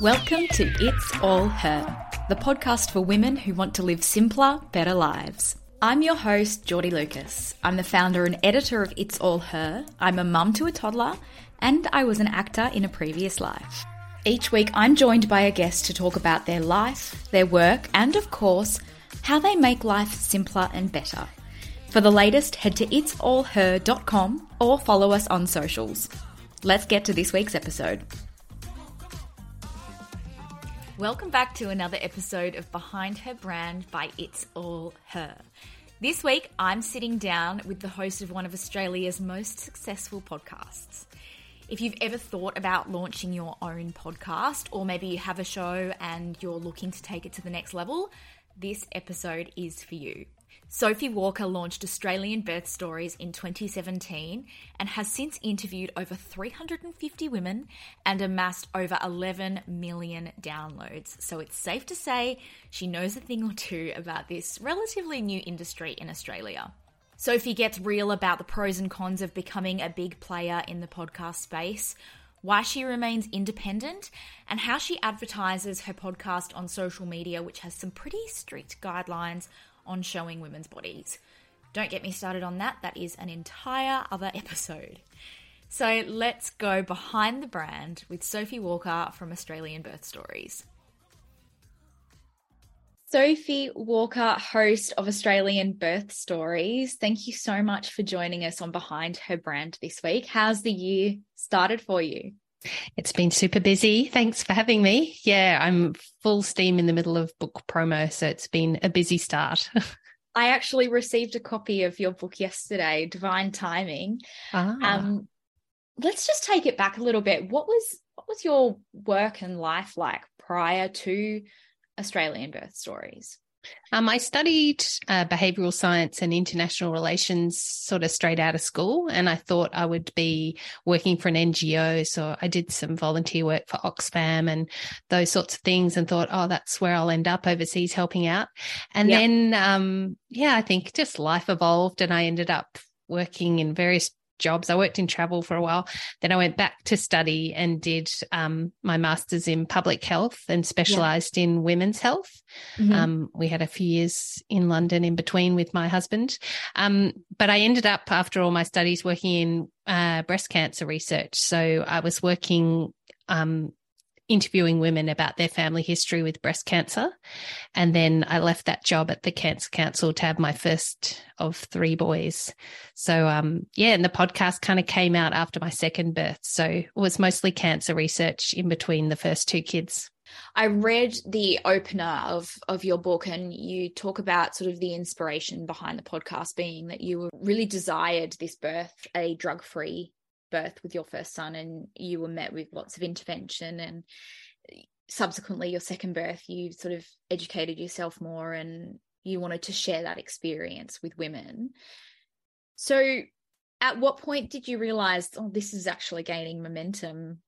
Welcome to It's All Her, the podcast for women who want to live simpler, better lives. I'm your host, Geordie Lucas. I'm the founder and editor of It's All Her. I'm a mum to a toddler, and I was an actor in a previous life. Each week, I'm joined by a guest to talk about their life, their work, and of course, how they make life simpler and better. For the latest, head to itsallher.com or follow us on socials. Let's get to this week's episode. Welcome back to another episode of Behind Her Brand by It's All Her. This week, I'm sitting down with the host of one of Australia's most successful podcasts. If you've ever thought about launching your own podcast, or maybe you have a show and you're looking to take it to the next level, this episode is for you. Sophie Walker launched Australian Birth Stories in 2017 and has since interviewed over 350 women and amassed over 11 million downloads. So it's safe to say she knows a thing or two about this relatively new industry in Australia. Sophie gets real about the pros and cons of becoming a big player in the podcast space, why she remains independent, and how she advertises her podcast on social media, which has some pretty strict guidelines on showing women's bodies. Don't get me started on that, that is an entire other episode. So let's go behind the brand with Sophie Walker from Australian Birth Stories. Sophie Walker, host of Australian Birth Stories. Thank you so much for joining us on Behind Her Brand this week. How's the year started for you? It's been super busy. Thanks for having me. Yeah, I'm full steam in the middle of book promo, so it's been a busy start. I actually received a copy of your book yesterday, Divine Timing. Ah. Um, let's just take it back a little bit. What was what was your work and life like prior to Australian birth stories? Um, I studied uh, behavioral science and international relations sort of straight out of school, and I thought I would be working for an NGO. So I did some volunteer work for Oxfam and those sorts of things, and thought, oh, that's where I'll end up overseas helping out. And yep. then, um, yeah, I think just life evolved, and I ended up working in various jobs. I worked in travel for a while. Then I went back to study and did um, my master's in public health and specialized yeah. in women's health. Mm-hmm. Um, we had a few years in London in between with my husband. Um, but I ended up, after all my studies, working in uh, breast cancer research. So I was working um, interviewing women about their family history with breast cancer. And then I left that job at the Cancer Council to have my first of three boys. So, um, yeah, and the podcast kind of came out after my second birth. So it was mostly cancer research in between the first two kids. I read the opener of of your book and you talk about sort of the inspiration behind the podcast being that you really desired this birth a drug-free birth with your first son and you were met with lots of intervention and subsequently your second birth you sort of educated yourself more and you wanted to share that experience with women. So at what point did you realize oh this is actually gaining momentum?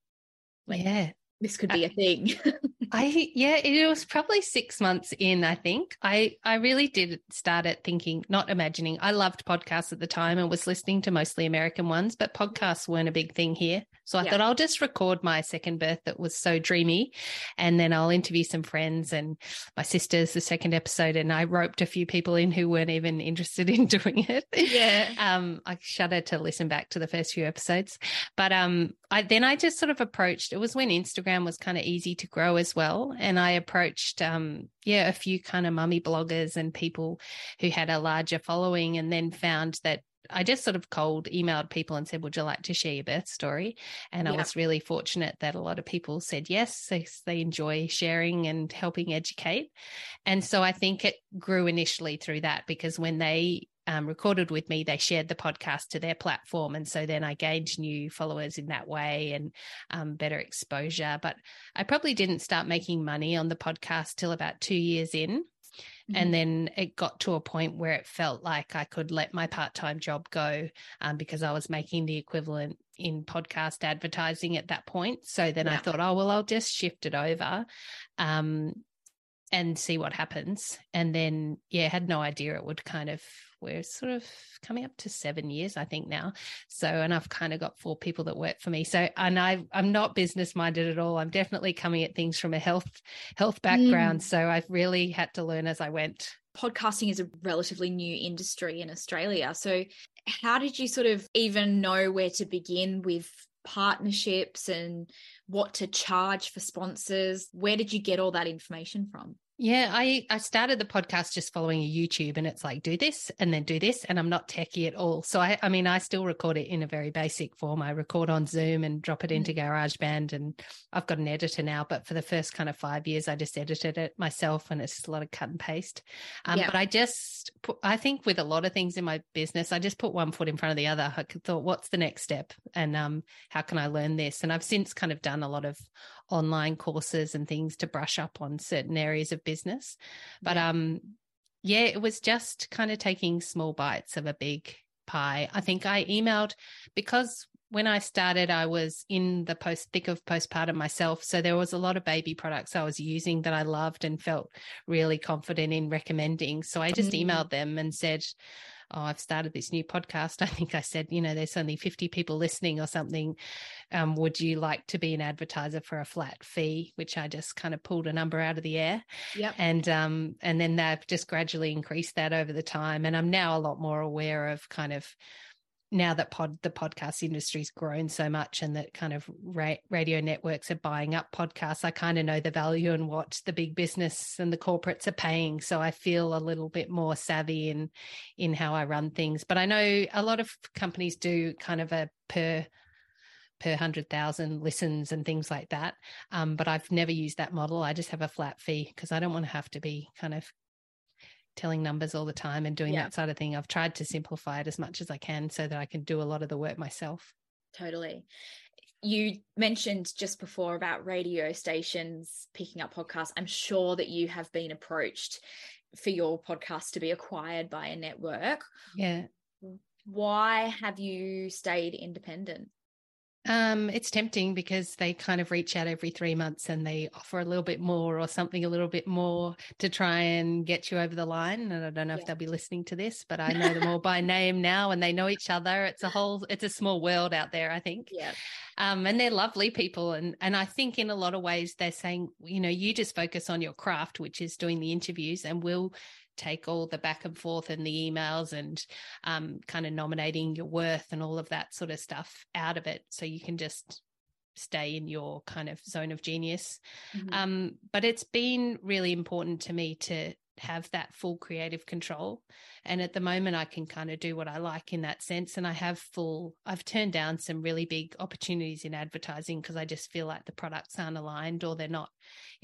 Like, yeah this could uh, be a thing I yeah, it was probably six months in. I think I I really did start at thinking, not imagining. I loved podcasts at the time and was listening to mostly American ones, but podcasts weren't a big thing here. So I yeah. thought I'll just record my second birth that was so dreamy, and then I'll interview some friends and my sister's the second episode, and I roped a few people in who weren't even interested in doing it. Yeah, um, I shudder to listen back to the first few episodes, but um, I then I just sort of approached. It was when Instagram was kind of easy to grow as well. And I approached, um, yeah, a few kind of mummy bloggers and people who had a larger following, and then found that I just sort of cold emailed people and said, Would you like to share your birth story? And I was really fortunate that a lot of people said yes. They, they enjoy sharing and helping educate. And so I think it grew initially through that because when they um, recorded with me, they shared the podcast to their platform. And so then I gained new followers in that way and um, better exposure. But I probably didn't start making money on the podcast till about two years in. Mm-hmm. And then it got to a point where it felt like I could let my part time job go um, because I was making the equivalent in podcast advertising at that point. So then yeah. I thought, oh, well, I'll just shift it over. Um, and see what happens. And then, yeah, had no idea it would kind of, we're sort of coming up to seven years, I think now. So, and I've kind of got four people that work for me. So, and I, I'm not business minded at all. I'm definitely coming at things from a health, health background. Mm. So I've really had to learn as I went. Podcasting is a relatively new industry in Australia. So, how did you sort of even know where to begin with partnerships and what to charge for sponsors. Where did you get all that information from? Yeah, I, I started the podcast just following a YouTube and it's like, do this and then do this. And I'm not techie at all. So I, I mean, I still record it in a very basic form. I record on Zoom and drop it into mm. GarageBand and I've got an editor now. But for the first kind of five years, I just edited it myself and it's just a lot of cut and paste. Um, yeah. But I just, put, I think with a lot of things in my business, I just put one foot in front of the other. I thought, what's the next step? And um, how can I learn this? And I've since kind of done a lot of online courses and things to brush up on certain areas of business. But yeah. um yeah, it was just kind of taking small bites of a big pie. I think I emailed because when I started, I was in the post thick of postpartum myself. So there was a lot of baby products I was using that I loved and felt really confident in recommending. So I just mm-hmm. emailed them and said, oh, I've started this new podcast. I think I said, you know, there's only 50 people listening or something. Um, would you like to be an advertiser for a flat fee? Which I just kind of pulled a number out of the air. Yep. And, um, and then they've just gradually increased that over the time. And I'm now a lot more aware of kind of, now that pod the podcast industry's grown so much and that kind of ra- radio networks are buying up podcasts i kind of know the value and what the big business and the corporates are paying so i feel a little bit more savvy in in how i run things but i know a lot of companies do kind of a per per 100,000 listens and things like that. Um, but I've never used that model. I just have a flat fee because I don't want to have to be kind of telling numbers all the time and doing yeah. that sort of thing. I've tried to simplify it as much as I can so that I can do a lot of the work myself. Totally. You mentioned just before about radio stations picking up podcasts. I'm sure that you have been approached for your podcast to be acquired by a network. Yeah. Why have you stayed independent? Um, it's tempting because they kind of reach out every three months and they offer a little bit more or something a little bit more to try and get you over the line. And I don't know yeah. if they'll be listening to this, but I know them all by name now and they know each other. It's a whole, it's a small world out there, I think. Yeah. Um, and they're lovely people. And, and I think in a lot of ways, they're saying, you know, you just focus on your craft, which is doing the interviews and we'll take all the back and forth and the emails and um, kind of nominating your worth and all of that sort of stuff out of it. So you can just stay in your kind of zone of genius. Mm-hmm. Um, but it's been really important to me to have that full creative control. And at the moment, I can kind of do what I like in that sense. And I have full, I've turned down some really big opportunities in advertising because I just feel like the products aren't aligned or they're not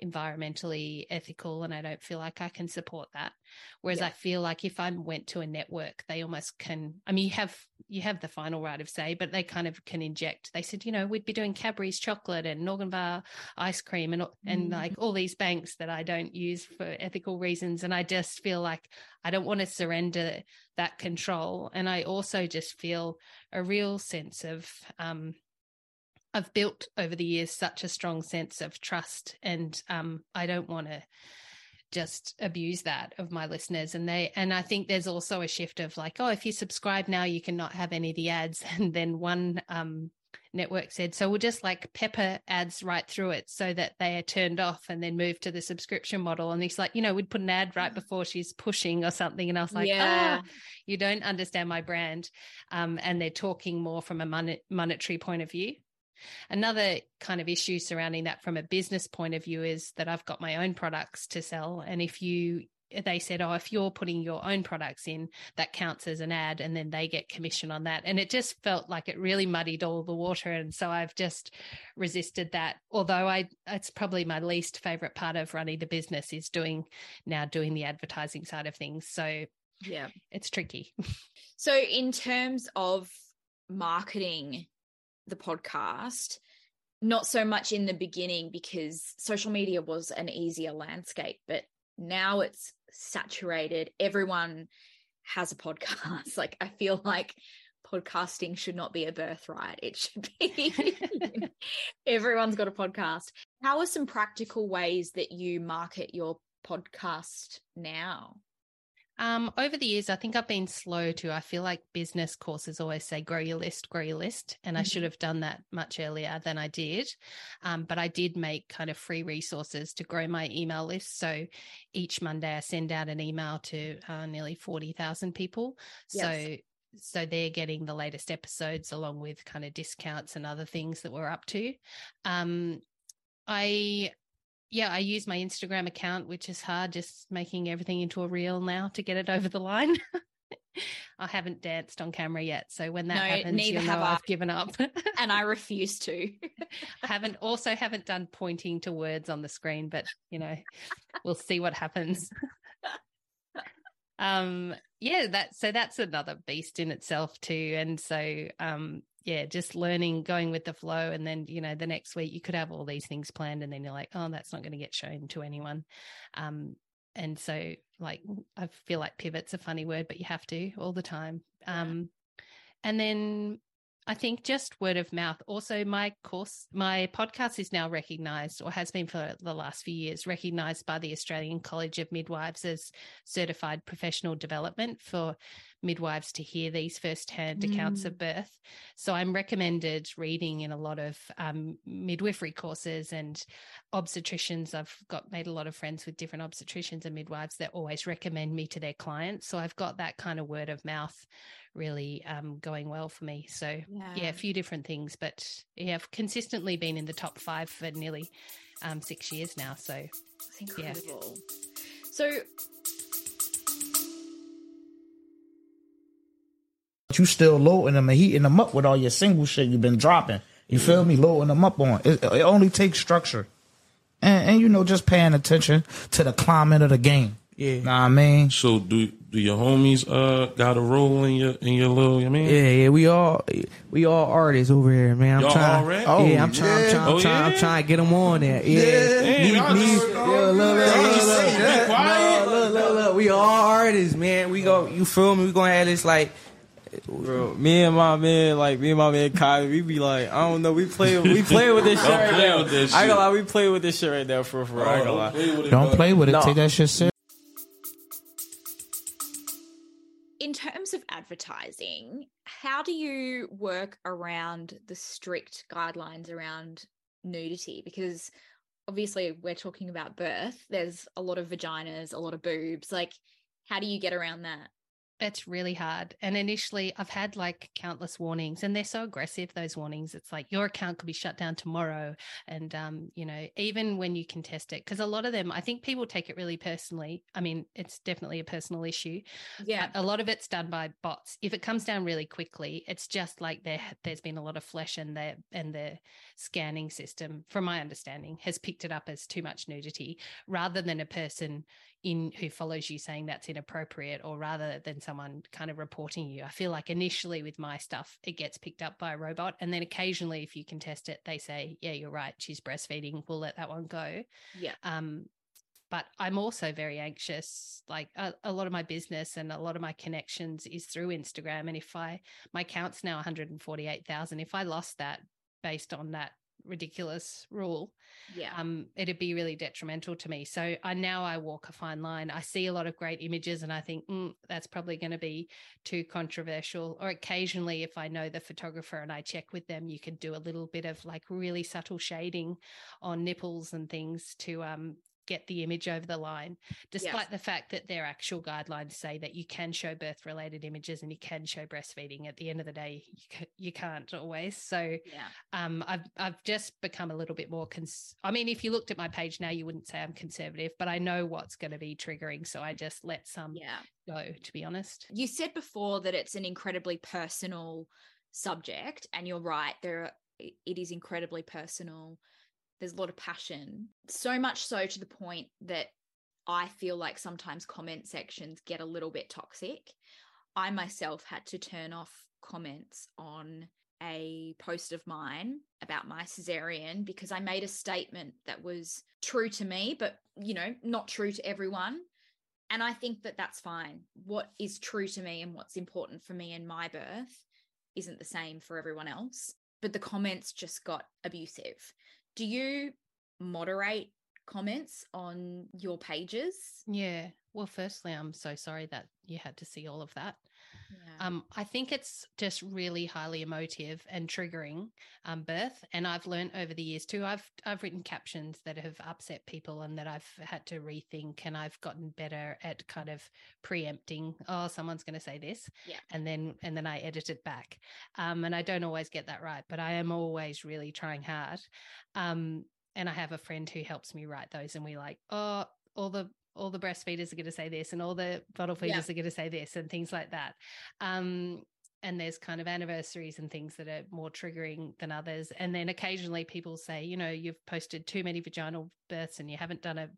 environmentally ethical and I don't feel like I can support that. Whereas yeah. I feel like if I went to a network, they almost can I mean you have you have the final right of say, but they kind of can inject. They said, you know, we'd be doing Cadbury's chocolate and Bar ice cream and and mm. like all these banks that I don't use for ethical reasons. And I just feel like I don't want to surrender that control. And I also just feel a real sense of um I've built over the years such a strong sense of trust, and um, I don't want to just abuse that of my listeners and they and i think there's also a shift of like oh if you subscribe now you cannot have any of the ads. And then one um, network said so we'll just like pepper ads right through it so that they are turned off and then move to the subscription model. And he's like you know we'd put an ad right before she's pushing or something and i was like yeah. ah you don't understand my brand. Um, and they're talking more from a mon- monetary point of view Another kind of issue surrounding that from a business point of view is that I've got my own products to sell. And if you, they said, oh, if you're putting your own products in, that counts as an ad, and then they get commission on that. And it just felt like it really muddied all the water. And so I've just resisted that. Although I, it's probably my least favorite part of running the business is doing now doing the advertising side of things. So yeah, it's tricky. So in terms of marketing the podcast, not so much in the beginning because social media was an easier landscape, but now it's saturated. Everyone has a podcast. Like, I feel like podcasting should not be a birthright. It should be everyone's got a podcast. How are some practical ways that you market your podcast now? Um, over the years, I think I've been slow to. I feel like business courses always say grow your list, grow your list. And mm-hmm. I should mm-hmm. have done that much earlier than I did. Um, but I did make kind of free resources to grow my email list. So each Monday, I send out an email to uh, nearly 40,000 people. Yes. So so they're getting the latest episodes along with kind of discounts and other things that we're up to. Um, I yeah, I use my Instagram account, which is hard, just making everything into a reel now to get it over the line. I haven't danced on camera yet, so when that no, happens, neither you know have I've given up. and I refuse to. I haven't also haven't done pointing to words on the screen, but you know, we'll see what happens. um, yeah, that so that's another beast in itself too, and so um, yeah, just learning, going with the flow. And then, you know, the next week you could have all these things planned and then you're like, oh, that's not going to get shown to anyone. Um, and so like, I feel like pivot's a funny word, but you have to all the time. Um, and then I think just word of mouth. Also, my course, my podcast is now recognized or has been for the last few years, recognized by the Australian College of Midwives as certified professional development for midwives to hear these firsthand mm. accounts of birth. So I'm recommended reading in a lot of um, midwifery courses and obstetricians. I've got made a lot of friends with different obstetricians and midwives that always recommend me to their clients. So I've got that kind of word of mouth really um, going well for me. So yeah. yeah. a few different things, but yeah, I've consistently been in the top five for nearly um, six years now. So it's incredible. Yeah. So you still loading them and heating them up with all your single shit you've been dropping. You feel me? Loading them up on. It, it only takes structure. And, and, you know, just paying attention to the climate of the game. Yeah. Know what I mean? So do do your homies uh got a role in your in your little you mean? Yeah, yeah, we all we all artists over here, man. I'm Y'all trying, already? Oh, yeah, I'm trying, yeah. I'm trying, I'm, oh, trying yeah? I'm trying to get them on there. Yeah, yeah. Damn, me, me, look, look, look, look, look, look, look, we all artists, man. We go, you feel me? We gonna have this like Bro, me and my man, like me and my man Kyle, we be like, I don't know, we play, we play with this shit right now. I ain't gonna lie, we play with this shit right now for for. I ain't gonna lie. Don't, don't play with it. No. Take that shit serious. In terms of advertising, how do you work around the strict guidelines around nudity? Because obviously, we're talking about birth. There's a lot of vaginas, a lot of boobs. Like, how do you get around that? It's really hard. And initially, I've had like countless warnings, and they're so aggressive, those warnings. It's like your account could be shut down tomorrow. And, um, you know, even when you contest it, because a lot of them, I think people take it really personally. I mean, it's definitely a personal issue. Yeah. a lot of it's done by bots. If it comes down really quickly, it's just like there, there's been a lot of flesh and the, and the scanning system, from my understanding, has picked it up as too much nudity rather than a person in who follows you saying that's inappropriate or rather than someone kind of reporting you. I feel like initially with my stuff it gets picked up by a robot and then occasionally if you can test it they say yeah you're right she's breastfeeding we'll let that one go. Yeah. Um but i'm also very anxious like a, a, lot of my business and a lot of my connections is through instagram and if i my count's now 148000 if i lost that based on that ridiculous rule yeah. um it'd be really detrimental to me. So i now i walk a fine line. I see a lot of great images and i think mm, that's probably going to be too controversial. Or occasionally if i know the photographer and i check with them you can do a little bit of like really subtle shading on nipples and things to um get the image over the line, despite yes. the fact that their actual guidelines say that you can show birth related images and you can show breastfeeding. At the end of the day, you, you can't always. So, yeah. um, I've I've just become a little bit more. Cons- I mean, if you looked at my page now, you wouldn't say I'm conservative, but I know what's going to be triggering, so I just let some yeah. go. To be honest, you said before that it's an incredibly personal subject, and you're right. There, are, it is incredibly personal there's a lot of passion. So much so to the point that i feel like sometimes comment sections get a little bit toxic. I myself had to turn off comments on a post of mine about my cesarean because i made a statement that was true to me but you know not true to everyone. And i think that that's fine. What is true to me and what's important for me in my birth isn't the same for everyone else. But the comments just got abusive do you moderate comments on your pages. Yeah. Well, firstly, I'm so sorry that you had to see all of that. Yeah. Um, I think it's just really highly emotive and triggering um, birth, and I've learned over the years too. I've I've written captions that have upset people and that I've had to rethink, and I've gotten better at kind of preempting. Oh, someone's going to say this, Yeah. and then and then I edit it back. Um, and I don't always get that right, but I am always really trying hard. Um, and I have a friend who helps me write those, and we like, oh, all the all the breastfeeders are going to say this and all the bottle feeders Yeah. are going to say this and things like that. Um and there's kind of anniversaries and things that are more triggering than others. And then occasionally people say you know you've posted too many vaginal births and you haven't done a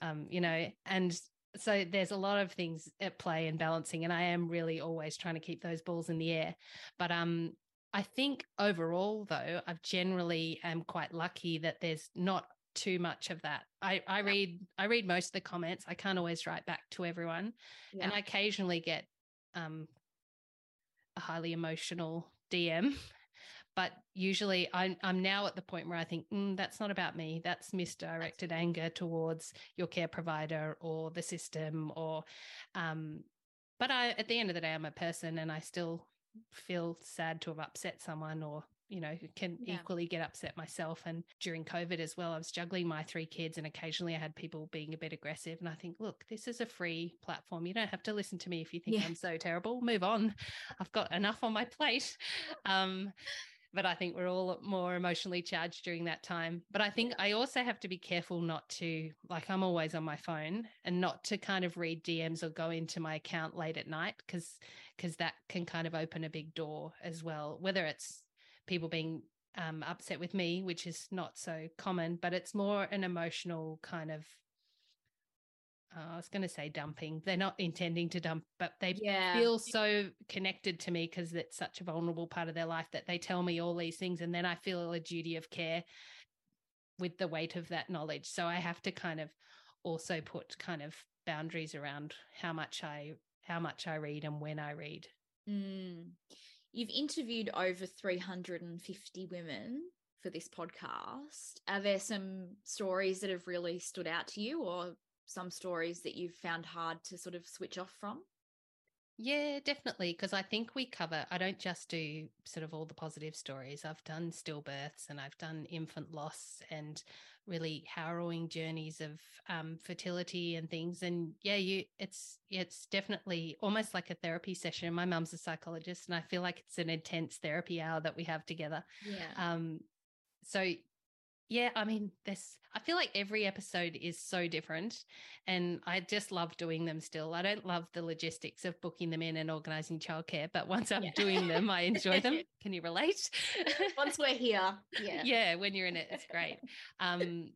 um you know and so there's a lot of things at play and balancing and i am really always trying to keep those balls in the air. But um i think overall though i've generally am quite lucky that there's not too much of that i i read i read most of the comments i can't always write back to everyone Yeah. and I occasionally get um, a highly emotional DM. But usually, I'm I'm now at the point where I think mm, that's not about me. That's misdirected anger towards your care provider or the system, or. Um, but I, at the end of the day, I'm a person, and I still feel sad to have upset someone, or you know, can Yeah. equally get upset myself. And during COVID as well, I was juggling my three kids, and occasionally I had people being a bit aggressive. And I think, look, this is a free platform. You don't have to listen to me if you think Yeah. I'm so terrible. Move on. I've got enough on my plate. Um, but I think we're all more emotionally charged during that time. But I think I also have to be careful not to, like, I'm always on my phone and not to kind of read DMs or go into my account late at night because because that can kind of open a big door as well. Whether it's people being um, upset with me, which is not so common, but it's more an emotional kind of. Uh, I was going to say dumping. They're not intending to dump, but they Yeah. feel so connected to me because it's such a vulnerable part of their life that they tell me all these things, and then I feel a duty of care with the weight of that knowledge. So I have to kind of also put kind of boundaries around how much I how much I read and when I read. Mm. You've interviewed over 350 women for this podcast. Are there some stories that have really stood out to you or some stories that you've found hard to sort of switch off from? Yeah, definitely. Because I think we cover, I don't just do sort of all the positive stories. I've done stillbirths and I've done infant loss and really harrowing journeys of um, fertility and things. And yeah, you, it's, it's definitely almost like a therapy session. My mum's a psychologist and I feel like it's an intense therapy hour that we have together. Yeah. Um, so yeah, I mean, this I feel like every episode is so different and I just love doing them still. I don't love the logistics of booking them in and organizing childcare, but once I'm Yeah. doing them, I enjoy them. Can you relate? Once we're here. Yeah. yeah, when you're in it, it's great. Um,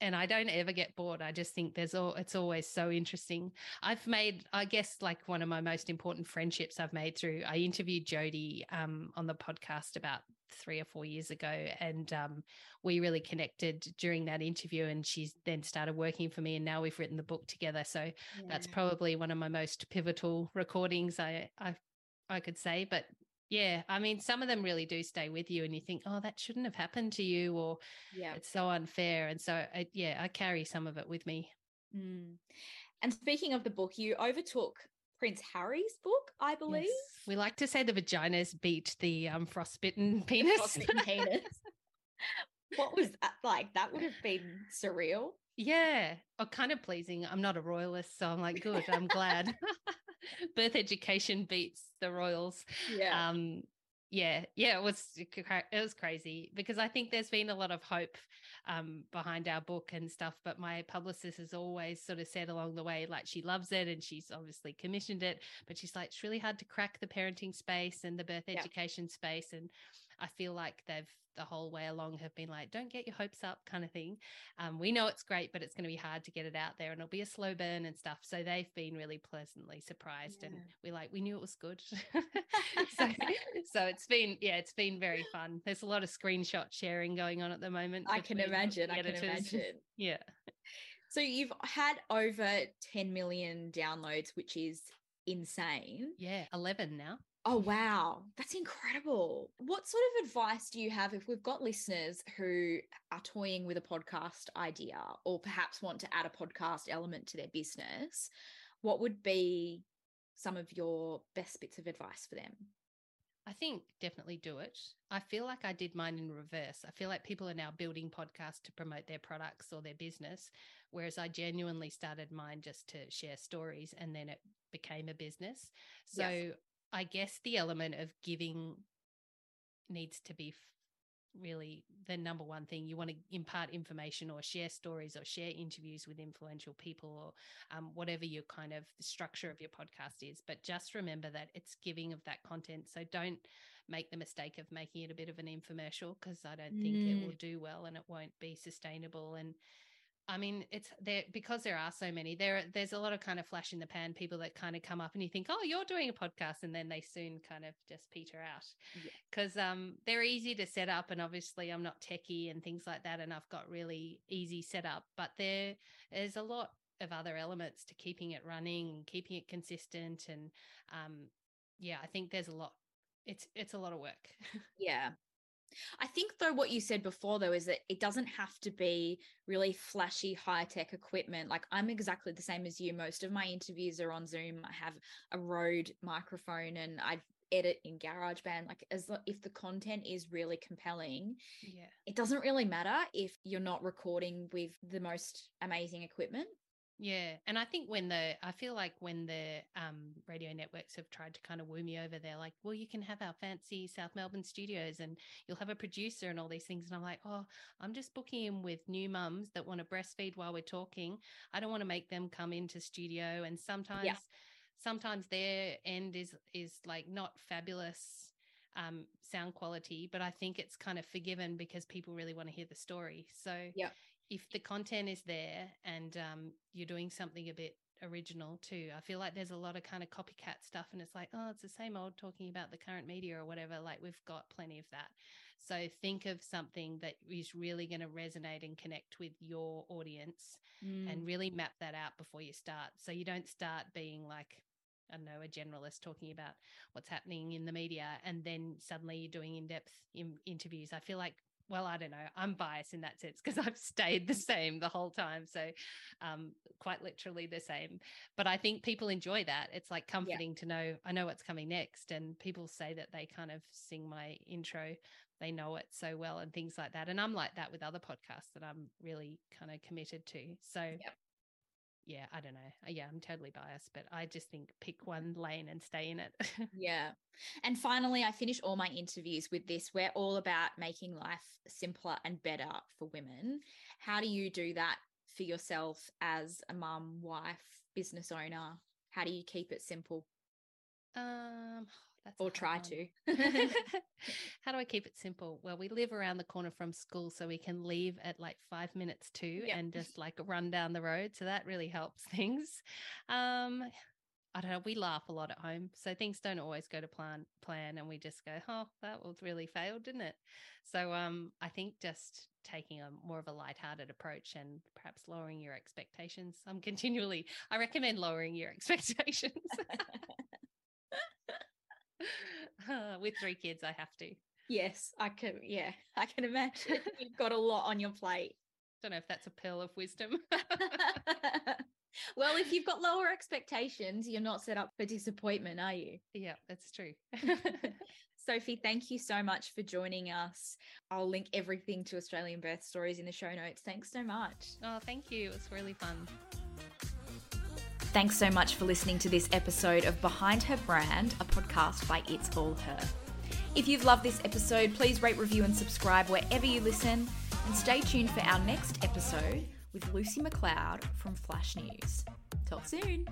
and I don't ever get bored. I just think there's all it's always so interesting. I've made, I guess, like one of my most important friendships I've made through. I interviewed Jody um, on the podcast about three or four years ago, and um, we really connected during that interview. And she's then started working for me, and now we've written the book together. So that's probably one of my most pivotal recordings. I I I could say, but yeah, I mean, some of them really do stay with you, and you think, oh, that shouldn't have happened to you, or yeah. it's so unfair. And so, I, yeah, I carry some of it with me. Mm. And speaking of the book, you overtook Prince Harry's book, I believe. Yes. We like to say the vaginas beat the um, frostbitten penis. Frostbitten penis. what was that like? That would have been surreal. yeah, oh, kind of pleasing. I'm not a royalist, so I'm like, good. I'm glad. Birth education beats the royals. Yeah. um yeah yeah it was it was crazy because i think there's been a lot of hope um behind our book and stuff but my publicist has always sort of said along the way like she loves it and she's obviously commissioned it but she's like it's really hard to crack the parenting space and the birth Yeah. education space and i feel like they've the whole way along have been like don't get your hopes up kind of thing um we know it's great but it's going to be hard to get it out there and it'll be a slow burn and stuff so they've been really pleasantly surprised Yeah. and we're like we knew it was good so so it's been yeah it's been very fun there's a lot of screenshot sharing going on at the moment I can imagine. I can imagine. yeah So you've had over 10 million downloads, which is insane. yeah 11 now Oh, wow. That's incredible. What sort of advice do you have if we've got listeners who are toying with a podcast idea or perhaps want to add a podcast element to their business? What would be some of your best bits of advice for them? I think definitely do it. I feel like I did mine in reverse. I feel like people are now building podcasts to promote their products or their business, whereas I genuinely started mine just to share stories and then it became a business. So yes. I guess the element of giving needs to be really the number one thing you want to impart information or share stories or share interviews with influential people or um, whatever your kind of the structure of your podcast is but just remember that it's giving of that content so don't make the mistake of making it a bit of an infomercial because i don't think mm. it will do well and it won't be sustainable and I mean, it's there because there are so many. There, there's a lot of kind of flash in the pan people that kind of come up and you think, oh, you're doing a podcast, and then they soon kind of just peter out because yeah. um, they're easy to set up, and obviously I'm not techie and things like that, and I've got really easy setup. But there is a lot of other elements to keeping it running, keeping it consistent, and um, yeah, I think there's a lot. It's it's a lot of work. Yeah, I think though what you said before though is that it doesn't have to be really flashy high tech equipment. Like I'm exactly the same as you. Most of my interviews are on Zoom. I have a Rode microphone and I edit in GarageBand. Like as if the content is really compelling, yeah, it doesn't really matter if you're not recording with the most amazing equipment. Yeah. And I think when the, I feel like when the um, radio networks have tried to kind of woo me over, they're like, well, you can have our fancy South Melbourne studios and you'll have a producer and all these things. And I'm like, oh, I'm just booking in with new mums that want to breastfeed while we're talking. I don't want to make them come into studio. And sometimes, yeah. sometimes their end is, is like not fabulous um, sound quality, but I think it's kind of forgiven because people really want to hear the story. So yeah if the content is there and um, you're doing something a bit original too. I feel like there's a lot of kind of copycat stuff, and it's like, oh, it's the same old talking about the current media or whatever. Like we've got plenty of that. So think of something that is really going to resonate and connect with your audience mm. and really map that out before you start. So you don't start being like, I don't know, a generalist talking about what's happening in the media, and then suddenly you're doing in depth in- interviews. I feel like well, I don't know. I'm biased in that sense because I've stayed the same the whole time. So, um, quite literally the same. But I think people enjoy that. It's like comforting yeah. to know I know what's coming next. And people say that they kind of sing my intro, they know it so well and things like that. And I'm like that with other podcasts that I'm really kind of committed to. So, yeah yeah, I don't know. Uh, yeah, I'm totally biased, but I just think pick one lane and stay in it. yeah. And finally, I finish all my interviews with this. We're all about making life simpler and better for women. How do you do that for yourself as a mum, wife, business owner? How do you keep it simple? Um, that's or try to. How do I keep it simple? Well, we live around the corner from school, so we can leave at like five minutes to yep. and just like run down the road. So that really helps things. Um, I don't know. We laugh a lot at home, so things don't always go to plan. Plan, and we just go, "Oh, that was really failed, didn't it?" So, um, I think just taking a more of a light-hearted approach and perhaps lowering your expectations. I'm continually. I recommend lowering your expectations. With three kids, I have to. Yes, I can. Yeah, I can imagine you've got a lot on your plate. Don't know if that's a pearl of wisdom. well, if you've got lower expectations, you're not set up for disappointment, are you? Yeah, that's true. Sophie, thank you so much for joining us. I'll link everything to Australian birth stories in the show notes. Thanks so much. Oh, thank you. It was really fun. Thanks so much for listening to this episode of Behind Her Brand, a podcast by It's All Her. If you've loved this episode, please rate, review, and subscribe wherever you listen. And stay tuned for our next episode with Lucy McLeod from Flash News. Talk soon.